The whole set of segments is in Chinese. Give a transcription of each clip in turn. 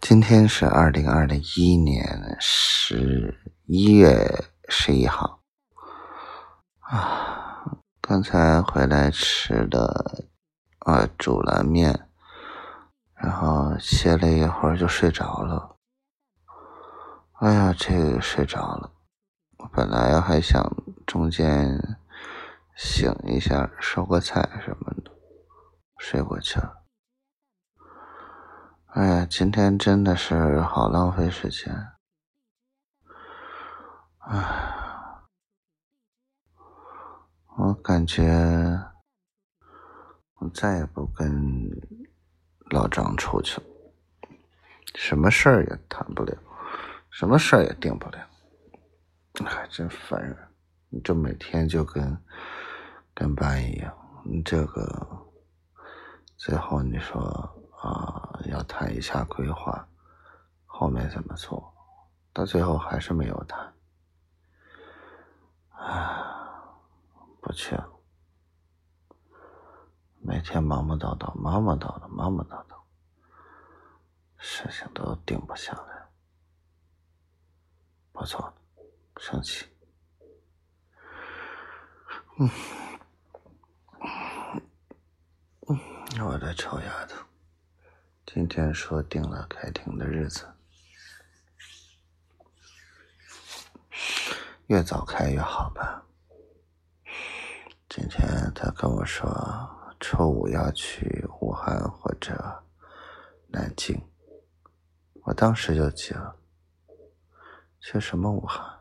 今天是二零二零一年十一月十一号啊，刚才回来吃的啊煮了面，然后歇了一会儿就睡着了。哎呀，这个睡着了。我本来还想中间醒一下收个菜什么的，睡过去了。哎呀，今天真的是好浪费时间。哎，我感觉我再也不跟老张出去了，什么事儿也谈不了，什么事儿也定不了，还真烦人。你这每天就跟跟班一样，你这个最后你说。啊，要谈一下规划，后面怎么做？到最后还是没有谈。唉，不去了。每天忙忙叨叨，忙忙叨叨，忙忙叨叨，事情都定不下来。不错，生气。嗯，嗯，我的臭丫头。今天说定了开庭的日子，越早开越好吧。今天他跟我说初五要去武汉或者南京，我当时就急了，去什么武汉？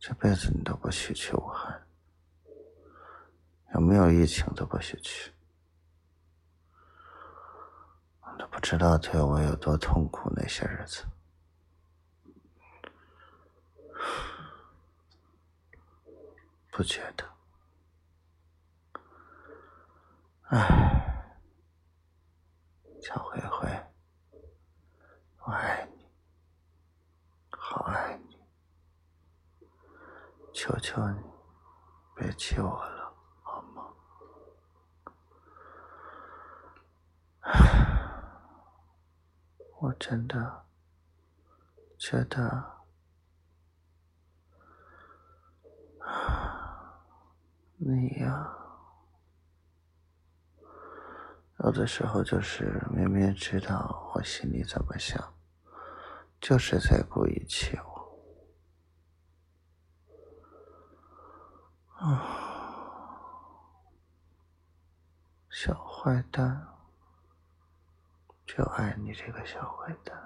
这辈子你都不许去武汉，有没有疫情都不许去。都不知道对我有多痛苦那些日子，不觉得？唉，小灰灰，我爱你，好爱你，求求你，别气我了。我真的觉得，你呀，有的时候就是明明知道我心里怎么想，就是在故意气我。啊，小坏蛋。就爱你这个小坏蛋。